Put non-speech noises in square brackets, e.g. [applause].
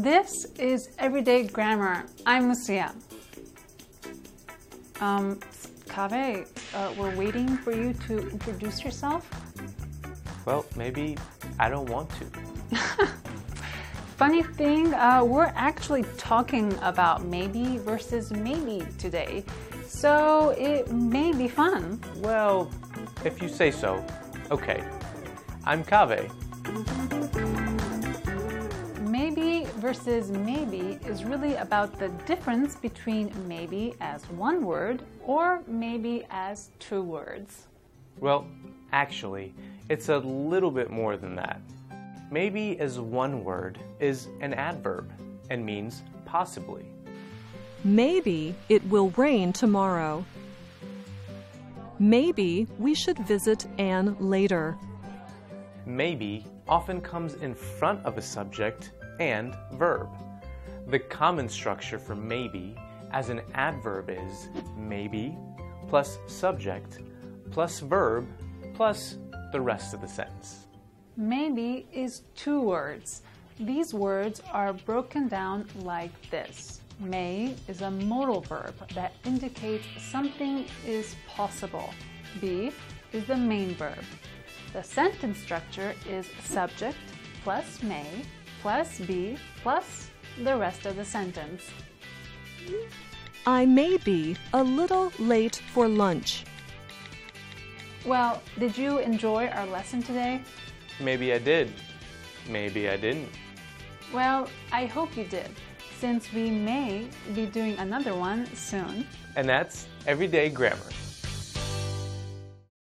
This is Everyday Grammar. I'm Lucia. Um, Kaveh, uh, we're waiting for you to introduce yourself. Well, maybe I don't want to. [laughs] Funny thing, uh, we're actually talking about maybe versus maybe today, so it may be fun. Well, if you say so. Okay. I'm Kaveh. Versus maybe is really about the difference between maybe as one word or maybe as two words. Well, actually, it's a little bit more than that. Maybe as one word is an adverb and means possibly. Maybe it will rain tomorrow. Maybe we should visit Anne later. Maybe often comes in front of a subject and verb. The common structure for maybe as an adverb is maybe plus subject plus verb plus the rest of the sentence. Maybe is two words. These words are broken down like this. May is a modal verb that indicates something is possible. Be is the main verb. The sentence structure is subject plus may plus be plus the rest of the sentence. I may be a little late for lunch. Well, did you enjoy our lesson today? Maybe I did. Maybe I didn't. Well, I hope you did, since we may be doing another one soon. And that's everyday grammar.